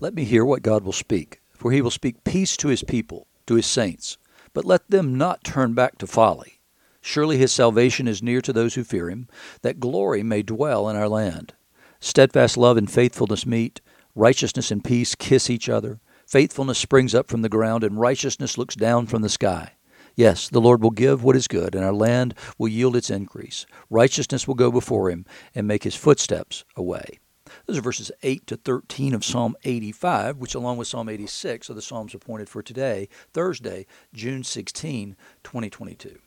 Let me hear what God will speak, for he will speak peace to his people, to his saints. But let them not turn back to folly. Surely his salvation is near to those who fear him, that glory may dwell in our land. Steadfast love and faithfulness meet, righteousness and peace kiss each other. Faithfulness springs up from the ground, and righteousness looks down from the sky. Yes, the Lord will give what is good, and our land will yield its increase. Righteousness will go before him and make his footsteps a way. Those are verses 8 to 13 of Psalm 85, which, along with Psalm 86, are the Psalms appointed for today, Thursday, June 16, 2022.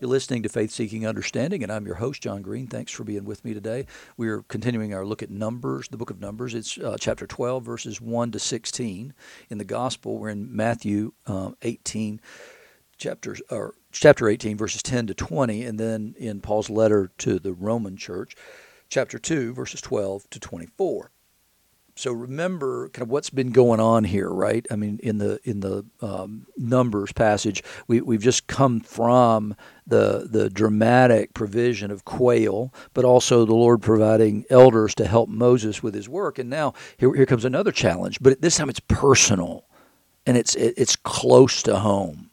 You're listening to Faith Seeking Understanding, and I'm your host, John Green. Thanks for being with me today. We're continuing our look at Numbers, the book of Numbers. It's uh, chapter 12, verses 1 to 16. In the Gospel, we're in Matthew um, 18, chapters, or chapter 18, verses 10 to 20, and then in Paul's letter to the Roman church, chapter 2, verses 12 to 24 so remember kind of what's been going on here, right? I mean, in the in the um, numbers passage, we we've just come from the the dramatic provision of quail, but also the Lord providing elders to help Moses with his work, and now here here comes another challenge, but this time it's personal, and it's it, it's close to home.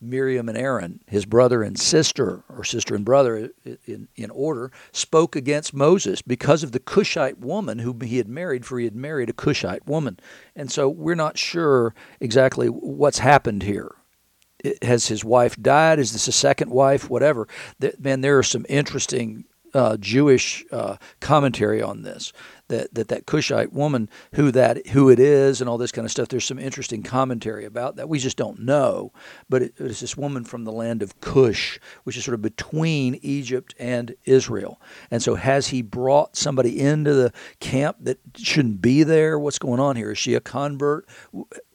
Miriam and Aaron, his brother and sister, or sister and brother in, in order, spoke against Moses because of the Cushite woman who he had married, for he had married a Cushite woman. And so we're not sure exactly what's happened here. Has his wife died? Is this a second wife? Whatever. Man, there are some interesting uh, Jewish uh, commentary on this that, that that Cushite woman, who that who it is, and all this kind of stuff. There's some interesting commentary about that. We just don't know, but it, it's this woman from the land of Cush, which is sort of between Egypt and Israel. And so, has he brought somebody into the camp that shouldn't be there? What's going on here? Is she a convert?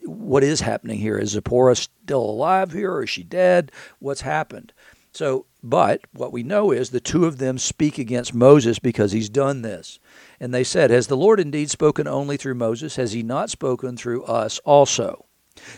What is happening here? Is Zipporah still alive here, or is she dead? What's happened? So, but what we know is the two of them speak against Moses because he's done this. And they said, Has the Lord indeed spoken only through Moses? Has he not spoken through us also?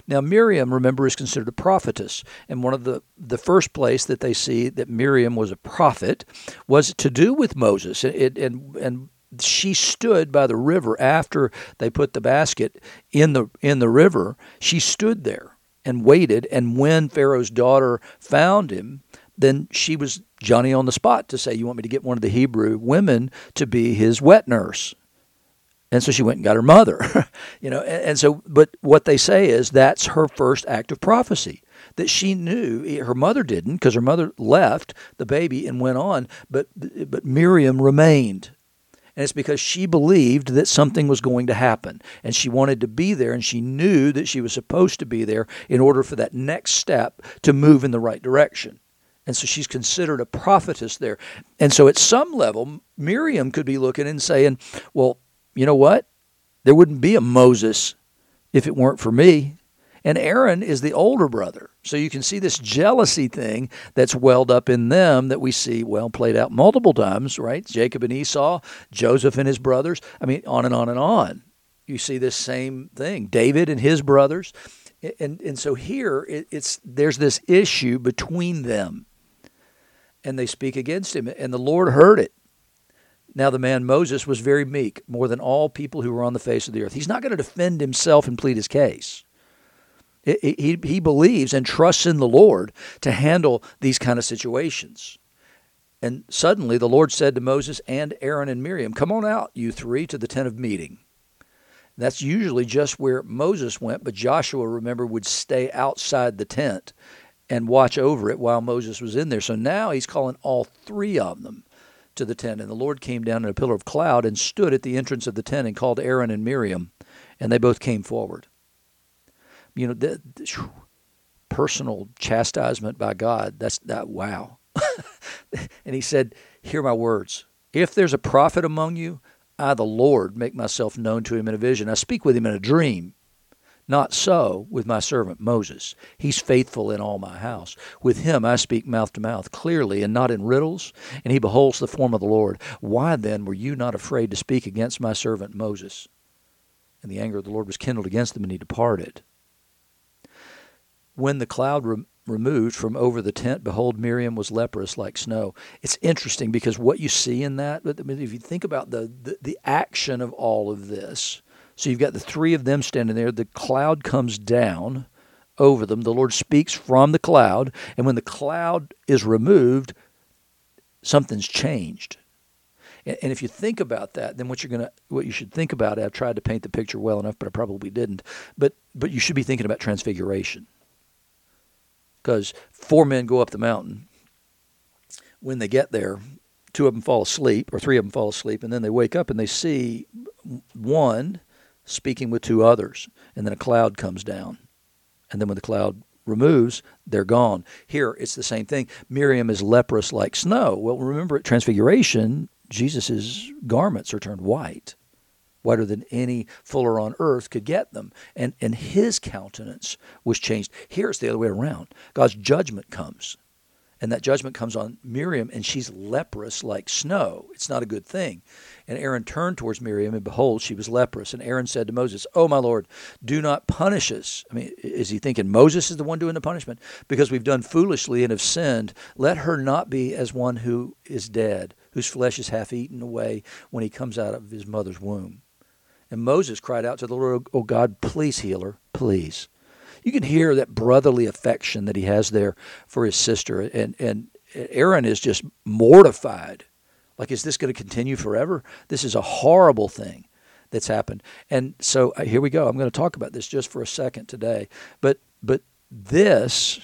Now, Miriam, remember, is considered a prophetess. And one of the, the first place that they see that Miriam was a prophet was to do with Moses. It, and, and she stood by the river after they put the basket in the, in the river. She stood there and waited. And when Pharaoh's daughter found him, then she was Johnny on the spot to say, You want me to get one of the Hebrew women to be his wet nurse? And so she went and got her mother. you know, and, and, so, but what they say is that's her first act of prophecy. That she knew her mother didn't because her mother left the baby and went on, but but Miriam remained, and it's because she believed that something was going to happen, and she wanted to be there, and she knew that she was supposed to be there in order for that next step to move in the right direction. And so she's considered a prophetess there. And so at some level, Miriam could be looking and saying, well, you know what? There wouldn't be a Moses if it weren't for me. And Aaron is the older brother. So you can see this jealousy thing that's welled up in them that we see, well, played out multiple times, right? Jacob and Esau, Joseph and his brothers. I mean, on and on and on. You see this same thing. David and his brothers. And, and so here it, it's there's this issue between them and they speak against him. And the Lord heard it. Now, the man Moses was very meek, more than all people who were on the face of the earth. He's not going to defend himself and plead his case. He, he believes and trusts in the Lord to handle these kind of situations. And suddenly the Lord said to Moses and Aaron and Miriam, Come on out, you three, to the tent of meeting. That's usually just where Moses went, but Joshua, remember, would stay outside the tent and watch over it while Moses was in there. So now he's calling all three of them to the tent. And the Lord came down in a pillar of cloud and stood at the entrance of the tent and called Aaron and Miriam, and they both came forward. You know, the, the personal chastisement by God, that's that, wow. and he said, Hear my words. If there's a prophet among you, I, the Lord, make myself known to him in a vision. I speak with him in a dream. Not so with my servant Moses. He's faithful in all my house. With him I speak mouth to mouth, clearly and not in riddles, and he beholds the form of the Lord. Why then were you not afraid to speak against my servant Moses? And the anger of the Lord was kindled against them, and he departed. When the cloud re- removed from over the tent, behold, Miriam was leprous like snow. It's interesting because what you see in that, if you think about the, the, the action of all of this, So you've got the three of them standing there. The cloud comes down over them. The Lord speaks from the cloud. And when the cloud is removed, something's changed. And if you think about that, then what you're gonna, what you should think about. I've tried to paint the picture well enough, but I probably didn't. But but you should be thinking about transfiguration, because four men go up the mountain. When they get there, two of them fall asleep, or three of them fall asleep, and then they wake up and they see one speaking with two others, and then a cloud comes down, and then when the cloud removes, they're gone. Here, it's the same thing. Miriam is leprous like snow. Well, remember at Transfiguration, Jesus' garments are turned white, whiter than any fuller on earth could get them. And, and his countenance was changed. Here it's the other way around. God's judgment comes. And that judgment comes on Miriam, and she's leprous like snow. It's not a good thing. And Aaron turned towards Miriam, and behold, she was leprous. And Aaron said to Moses, Oh, my Lord, do not punish us. I mean, is he thinking Moses is the one doing the punishment? Because we've done foolishly and have sinned. Let her not be as one who is dead, whose flesh is half eaten away when he comes out of his mother's womb. And Moses cried out to the Lord, Oh God, please heal her, please. You can hear that brotherly affection that he has there for his sister. And, and Aaron is just mortified like, is this going to continue forever? This is a horrible thing that's happened. And so uh, here we go. I'm going to talk about this just for a second today. But but this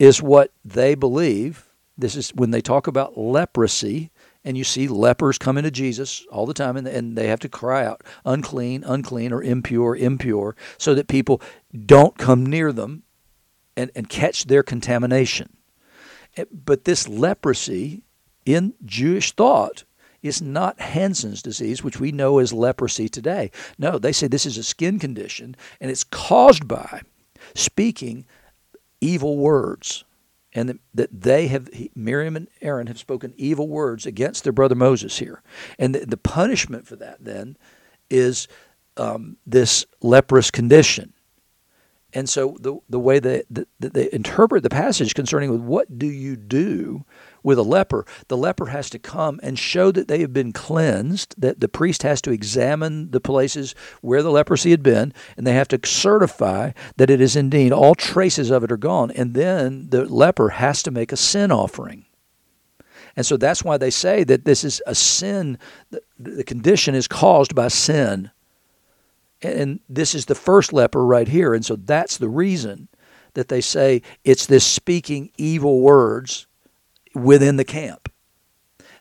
is what they believe. This is when they talk about leprosy, and you see lepers coming to Jesus all the time, and, and they have to cry out, unclean, unclean, or impure, impure, so that people don't come near them and, and catch their contamination. But this leprosy in Jewish thought is not Hansen's disease, which we know as leprosy today. No, they say this is a skin condition and it's caused by speaking evil words. And that they have, Miriam and Aaron have spoken evil words against their brother Moses here. And the, punishment for that then is um, this leprous condition. And so the, the way that, that, they interpret the passage concerning what do you do with a leper, the leper has to come and show that they have been cleansed, that the priest has to examine the places where the leprosy had been, and they have to certify that it is indeed all traces of it are gone. And then the leper has to make a sin offering. And so that's why they say that this is a sin, the condition is caused by sin. And this is the first leper right here. And so that's the reason that they say it's this speaking evil words within the camp.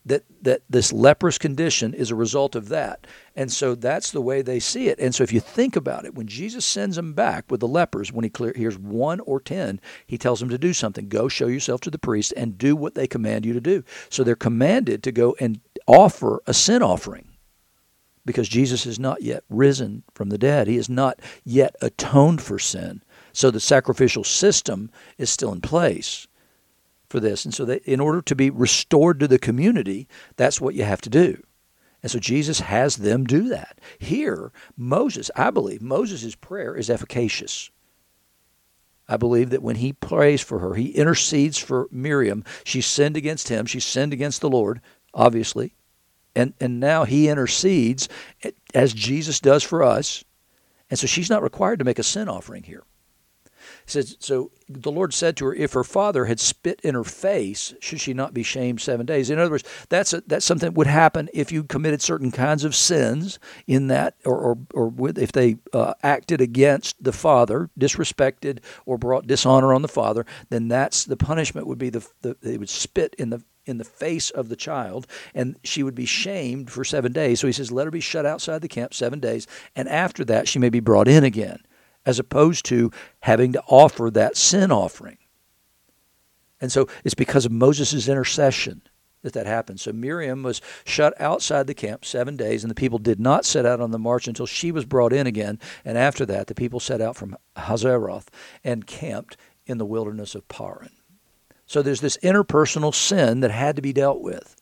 That, that this leprous condition is a result of that. And so that's the way they see it. And so if you think about it, when Jesus sends them back with the lepers, when he clear, hears one or ten, he tells them to do something. Go show yourself to the priest and do what they command you to do. So they're commanded to go and offer a sin offering because Jesus is not yet risen from the dead. He has not yet atoned for sin. So the sacrificial system is still in place for this. And so, that in order to be restored to the community, that's what you have to do. And so Jesus has them do that. Here, Moses, I believe Moses' prayer is efficacious. I believe that when he prays for her, he intercedes for Miriam. She sinned against him, she sinned against the Lord, obviously. And, and now he intercedes eh, as Jesus does for us. And so she's not required to make a sin offering here says, So the Lord said to her, If her father had spit in her face, should she not be shamed seven days? In other words, that's, a, that's something that would happen if you committed certain kinds of sins in that, or, or, or with, if they uh, acted against the father, disrespected, or brought dishonor on the father, then that's the punishment would be the, the they would spit in the in the face of the child, and she would be shamed for seven days. So he says, Let her be shut outside the camp seven days, and after that she may be brought in again as opposed to having to offer that sin offering. And so it's because of Moses' intercession that that happened. So Miriam was shut outside the camp seven days, and the people did not set out on the march until she was brought in again. And after that, the people set out from Hazeroth and camped in the wilderness of Paran. So there's this interpersonal sin that had to be dealt with.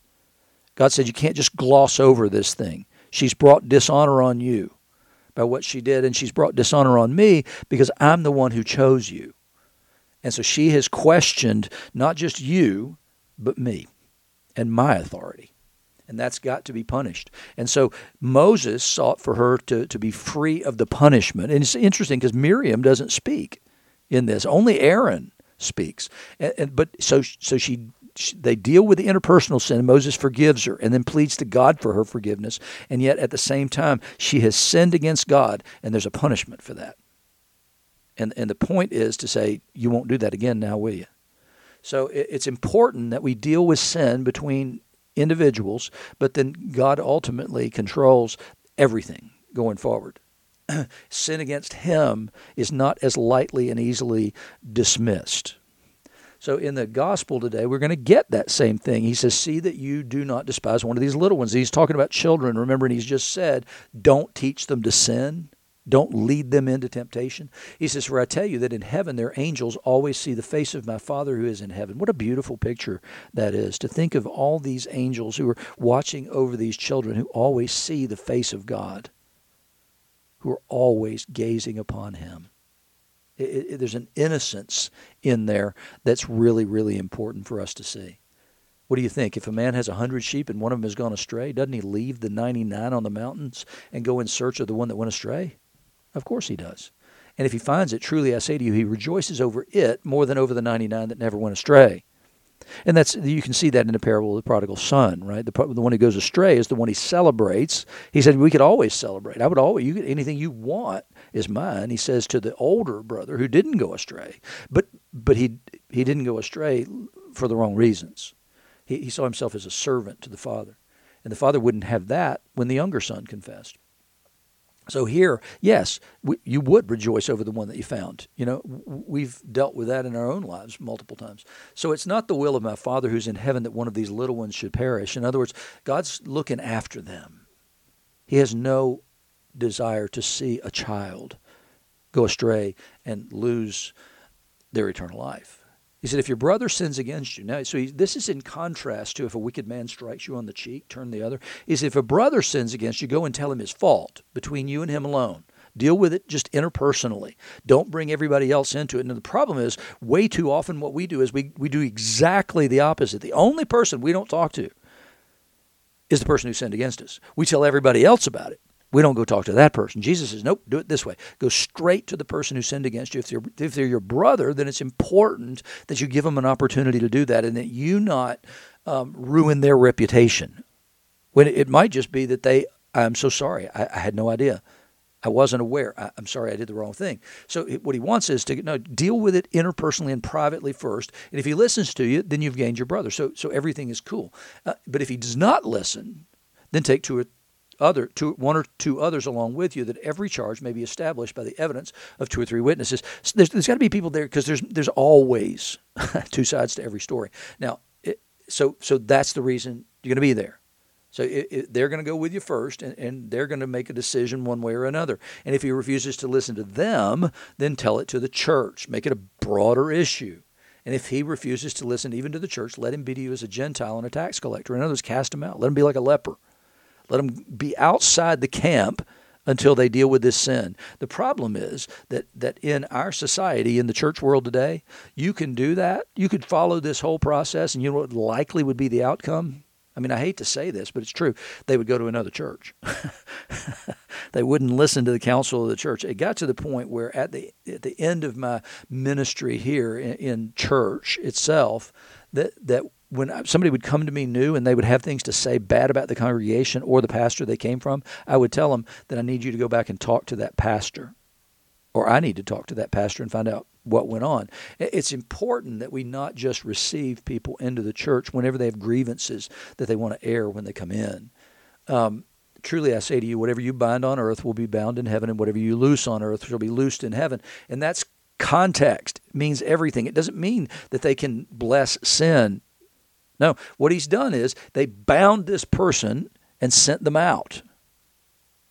God said, You can't just gloss over this thing. She's brought dishonor on you by what she did, and she's brought dishonor on me because I'm the one who chose you. And so she has questioned not just you, but me and my authority. and that's got to be punished. And so Moses sought for her to, to be free of the punishment. And it's interesting because Miriam doesn't speak in this, only Aaron speaks. And, and, but so, so she, she, they deal with the interpersonal sin. Moses forgives her and then pleads to God for her forgiveness. And yet at the same time, she has sinned against God, and there's a punishment for that. And, and the point is to say, you won't do that again now, will you? So it, it's important that we deal with sin between individuals, but then God ultimately controls everything going forward. sin against Him is not as lightly and easily dismissed. So in the gospel today, we're going to get that same thing. He says, See that you do not despise one of these little ones. He's talking about children. Remember, and he's just said, Don't teach them to sin. Don't lead them into temptation. He says, For I tell you that in heaven their angels always see the face of my Father who is in heaven. What a beautiful picture that is to think of all these angels who are watching over these children who always see the face of God, who are always gazing upon Him. It, it, there's an innocence in there that's really, really important for us to see. What do you think? If a man has a hundred sheep and one of them has gone astray, doesn't he leave the 99 on the mountains and go in search of the one that went astray? Of course he does. And if he finds it, truly I say to you, he rejoices over it more than over the 99 that never went astray. And that's you can see that in the parable of the prodigal son, right? The, the one who goes astray is the one he celebrates. He said, "We could always celebrate. I would always you anything you want is mine." He says to the older brother who didn't go astray, but but he he didn't go astray for the wrong reasons. He, he saw himself as a servant to the father, and the father wouldn't have that when the younger son confessed. So here, yes, we, you would rejoice over the one that you found. You know, we've dealt with that in our own lives multiple times. So it's not the will of my Father who's in heaven that one of these little ones should perish. In other words, God's looking after them. He has no desire to see a child go astray and lose their eternal life. He said, if your brother sins against you, now, so he, this is in contrast to if a wicked man strikes you on the cheek, turn the other. Is if a brother sins against you, go and tell him his fault between you and him alone. Deal with it just interpersonally. Don't bring everybody else into it. And the problem is, way too often what we do is we, we do exactly the opposite. The only person we don't talk to is the person who sinned against us. We tell everybody else about it. We don't go talk to that person. Jesus says, nope, do it this way. Go straight to the person who sinned against you. If they're, if they're your brother, then it's important that you give them an opportunity to do that and that you not um, ruin their reputation. When it, might just be that they, I'm so sorry, I, I had no idea. I wasn't aware. I, am sorry, I did the wrong thing. So what he wants is to no, deal with it interpersonally and privately first. And if he listens to you, then you've gained your brother. So so everything is cool. Uh, but if he does not listen, then take two or other two, one or two others along with you, that every charge may be established by the evidence of two or three witnesses. So there's, there's got to be people there because there's there's always two sides to every story. Now, it, so so that's the reason you're going to be there. So it, it, they're going to go with you first, and, and they're going to make a decision one way or another. And if he refuses to listen to them, then tell it to the church. Make it a broader issue. And if he refuses to listen even to the church, let him be to you as a Gentile and a tax collector. In other words, cast him out. Let him be like a leper. Let them be outside the camp until they deal with this sin. The problem is that that in our society, in the church world today, you can do that. You could follow this whole process, and you know what likely would be the outcome? I mean, I hate to say this, but it's true. They would go to another church. they wouldn't listen to the counsel of the church. It got to the point where, at the at the end of my ministry here in, in church itself, that that when somebody would come to me new and they would have things to say bad about the congregation or the pastor they came from, I would tell them that I need you to go back and talk to that pastor. Or I need to talk to that pastor and find out what went on. It's important that we not just receive people into the church whenever they have grievances that they want to air when they come in. Um, truly I say to you, whatever you bind on earth will be bound in heaven, and whatever you loose on earth shall be loosed in heaven. And that's context means everything. It doesn't mean that they can bless sin no, what he's done is they bound this person and sent them out.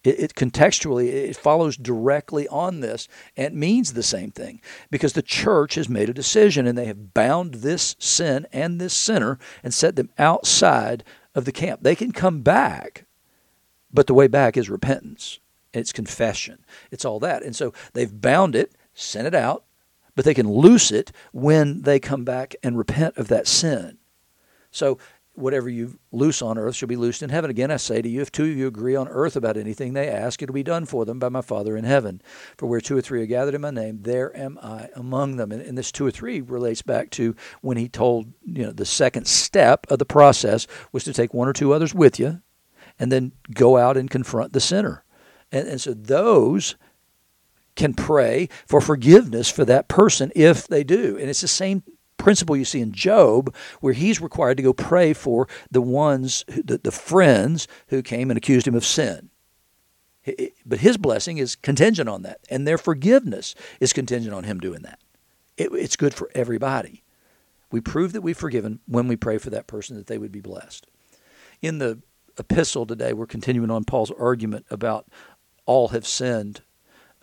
It, it, contextually it follows directly on this and means the same thing because the church has made a decision and they have bound this sin and this sinner and set them outside of the camp. They can come back, but the way back is repentance. It's confession. It's all that. And so they've bound it, sent it out, but they can loose it when they come back and repent of that sin. So whatever you loose on earth shall be loosed in heaven. Again, I say to you, if two of you agree on earth about anything they ask, it will be done for them by my Father in heaven. For where two or three are gathered in my name, there am I among them. And, and this two or three relates back to when he told, you know, the second step of the process was to take one or two others with you and then go out and confront the sinner. And, and so those can pray for forgiveness for that person if they do. And it's the same principle you see in Job, where he's required to go pray for the ones, the, the friends who came and accused him of sin. But his blessing is contingent on that, and their forgiveness is contingent on him doing that. It, it's good for everybody. We prove that we've forgiven when we pray for that person that they would be blessed. In the epistle today, we're continuing on Paul's argument about all have sinned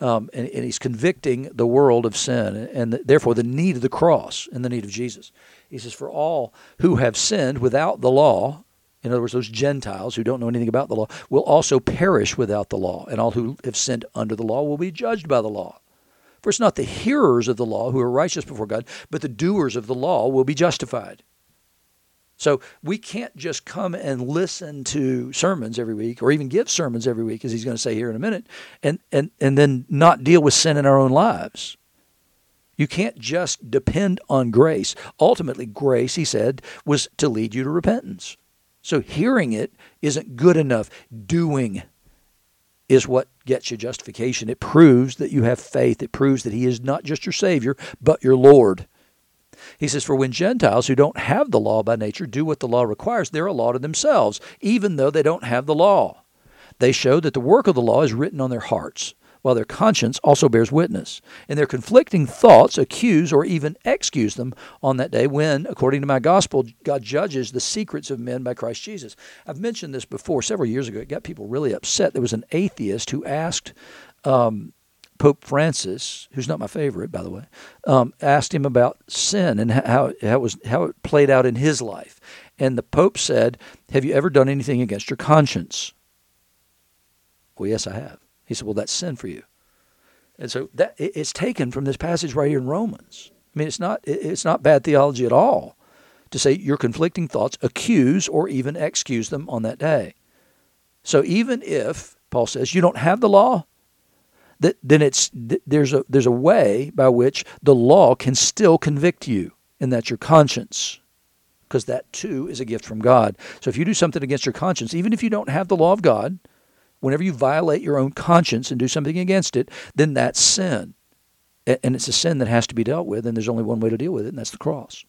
um, and, and, he's convicting the world of sin and, and therefore the need of the cross and the need of Jesus. He says, For all who have sinned without the law, in other words, those Gentiles who don't know anything about the law, will also perish without the law, and all who have sinned under the law will be judged by the law. For it's not the hearers of the law who are righteous before God, but the doers of the law will be justified. So we can't just come and listen to sermons every week or even give sermons every week, as he's going to say here in a minute, and, and, and then not deal with sin in our own lives. You can't just depend on grace. Ultimately, grace, he said, was to lead you to repentance. So hearing it isn't good enough. Doing is what gets you justification. It proves that you have faith. It proves that he is not just your Savior, but your Lord. He says, For when Gentiles who don't have the law by nature do what the law requires, they're a law to themselves, even though they don't have the law. They show that the work of the law is written on their hearts, while their conscience also bears witness. And their conflicting thoughts accuse or even excuse them on that day when, according to my gospel, God judges the secrets of men by Christ Jesus. I've mentioned this before several years ago. It got people really upset. There was an atheist who asked um, Pope Francis, who's not my favorite, by the way, um, asked him about sin and how, how, it was, how it played out in his life. And the Pope said, Have you ever done anything against your conscience? Well, yes, I have. He said, Well, that's sin for you. And so that it's taken from this passage right here in Romans. I mean, it's not it's not bad theology at all to say your conflicting thoughts accuse or even excuse them on that day. So even if Paul says you don't have the law, that, then it's there's a there's a way by which the law can still convict you, and that's your conscience, because that too is a gift from God. So if you do something against your conscience, even if you don't have the law of God, whenever you violate your own conscience and do something against it, then that's sin, and it's a sin that has to be dealt with, and there's only one way to deal with it, and that's the cross.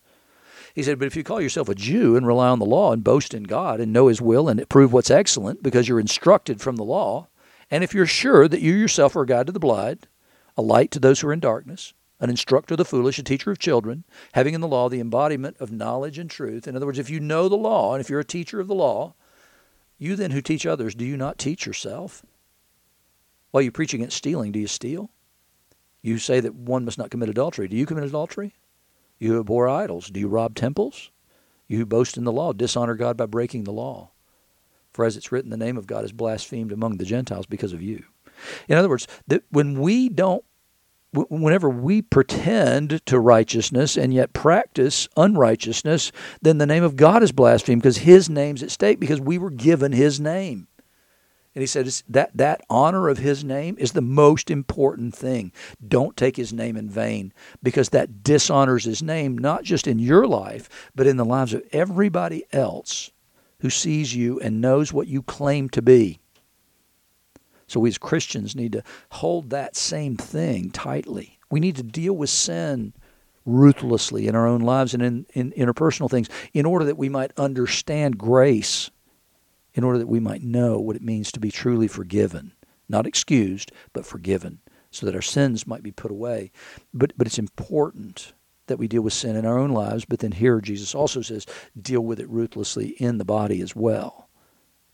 He said, But if you call yourself a Jew and rely on the law and boast in God and know His will and prove what's excellent because you're instructed from the law, and if you're sure that you yourself are a guide to the blind, a light to those who are in darkness, an instructor of the foolish, a teacher of children, having in the law the embodiment of knowledge and truth. In other words, if you know the law, and if you're a teacher of the law, you then who teach others, do you not teach yourself? While you preach against stealing, do you steal? You say that one must not commit adultery. Do you commit adultery? You abhor idols. Do you rob temples? You who boast in the law dishonor God by breaking the law. For as it's written, the name of God is blasphemed among the Gentiles because of you. In other words, that when we don't, whenever we pretend to righteousness and yet practice unrighteousness, then the name of God is blasphemed because His name's at stake because we were given His name. And he said that that honor of his name is the most important thing. Don't take his name in vain because that dishonors his name not just in your life, but in the lives of everybody else who sees you and knows what you claim to be. So we as Christians need to hold that same thing tightly. We need to deal with sin ruthlessly in our own lives and in, in interpersonal things in order that we might understand grace, in order that we might know what it means to be truly forgiven. Not excused, but forgiven, so that our sins might be put away. But, but it's important that we deal with sin in our own lives, but then here Jesus also says, deal with it ruthlessly in the body as well.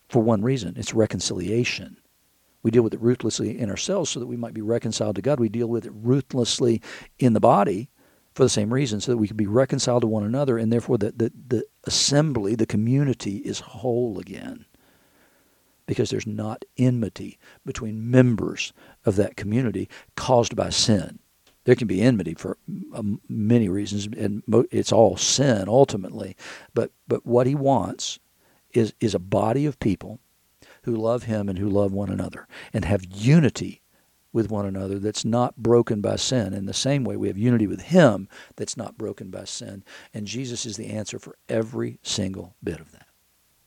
For one reason, it's reconciliation. We deal with it ruthlessly in ourselves so that we might be reconciled to God. We deal with it ruthlessly in the body for the same reason, so that we can be reconciled to one another, and therefore the, the, the assembly, the community, is whole again. Because there's not enmity between members of that community caused by sin. There can be enmity for um, many reasons, and it's all sin ultimately. But but what he wants is is a body of people who love him and who love one another and have unity with one another that's not broken by sin. In the same way, we have unity with him that's not broken by sin. And Jesus is the answer for every single bit of that.